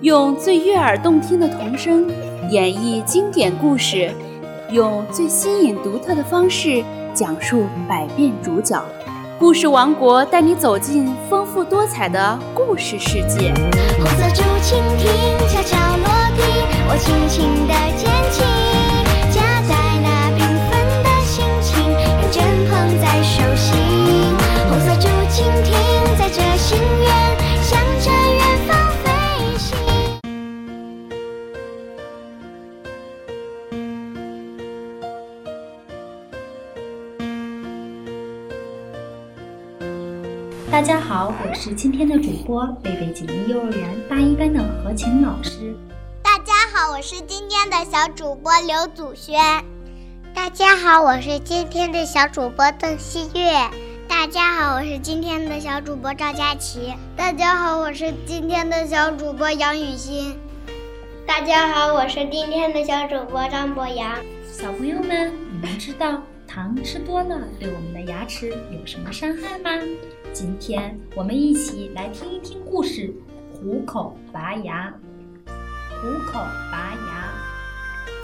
用最悦耳动听的童声演绎经典故事，用最新颖独特的方式讲述百变主角。故事王国带你走进丰富多彩的故事世界。红色竹蜻蜓悄悄落地，我轻轻地大家好，我是今天的主播贝贝锦衣幼儿园大一班的何晴老师。大家好，我是今天的小主播刘祖轩。大家好，我是今天的小主播邓希月。大家好，我是今天的小主播赵佳琪。大家好，我是今天的小主播杨雨欣。大家好，我是今天的小主播张博洋。小朋友们，你们知道糖吃多了对我们的牙齿有什么伤害吗？今天我们一起来听一听故事：虎口拔牙。虎口拔牙，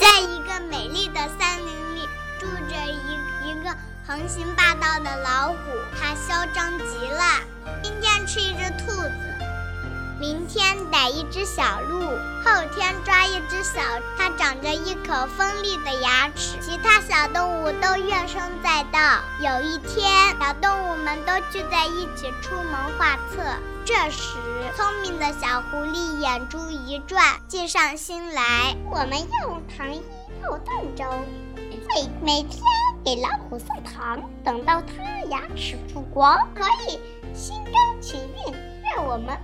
在一个美丽的森林里，住着一一个横行霸道的老虎，它嚣张极了。今天吃一只兔子。明天逮一只小鹿，先抓一只小，它长着一口锋利的牙齿。其他小动物都怨声载道。有一天，小动物们都聚在一起出谋划策。这时，聪明的小狐狸眼珠一转，计上心来：我们用糖衣炮弹粥，每每天给老虎送糖，等到它牙齿复光，可以心甘情愿让我们。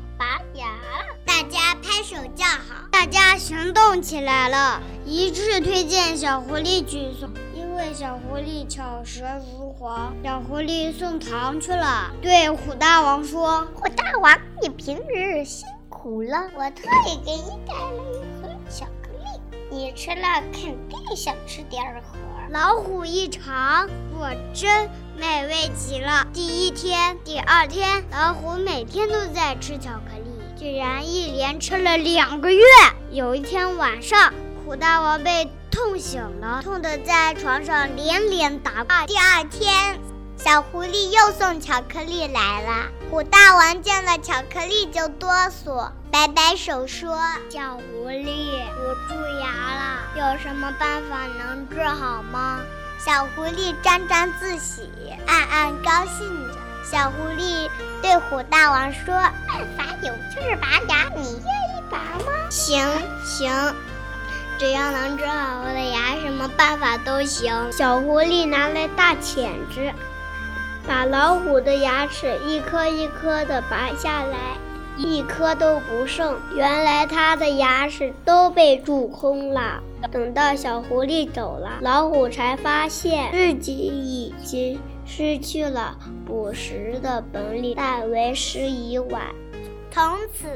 大家拍手叫好，大家行动起来了，一致推荐小狐狸去送，因为小狐狸巧舌如簧。小狐狸送糖去了，对虎大王说：“虎大王，你平日辛苦了，我特意给你带了一盒巧克力，你吃了肯定想吃第二盒。”老虎一尝，果真美味极了。第一天、第二天，老虎每天都在吃巧克力，居然一连吃了两个月。有一天晚上，虎大王被痛醒了，痛得在床上连连打滚。第二天，小狐狸又送巧克力来了，虎大王见了巧克力就哆嗦，摆摆手说：“小狐狸，我蛀牙了。”有什么办法能治好吗？小狐狸沾沾自喜，暗暗高兴着。小狐狸对虎大王说：“办法有就是拔牙，你愿意拔吗？”“行行，只要能治好我的牙，什么办法都行。”小狐狸拿来大钳子，把老虎的牙齿一颗一颗的拔下来。一颗都不剩，原来它的牙齿都被蛀空了。等到小狐狸走了，老虎才发现自己已经失去了捕食的本领，但为时已晚。从此，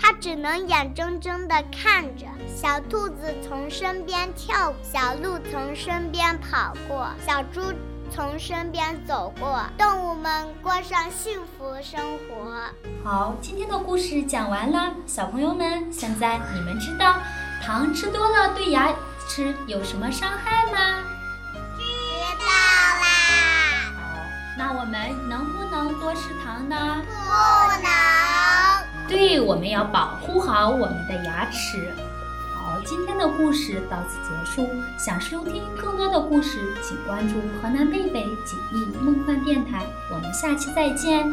他只能眼睁睁地看着小兔子从身边跳，小鹿从身边跑过，小猪。从身边走过，动物们过上幸福生活。好，今天的故事讲完了，小朋友们，现在你们知道糖吃多了对牙齿有什么伤害吗？知道啦。好，那我们能不能多吃糖呢？不能。对，我们要保护好我们的牙齿。今天的故事到此结束。想收听更多的故事，请关注河南贝贝锦艺梦幻电台。我们下期再见，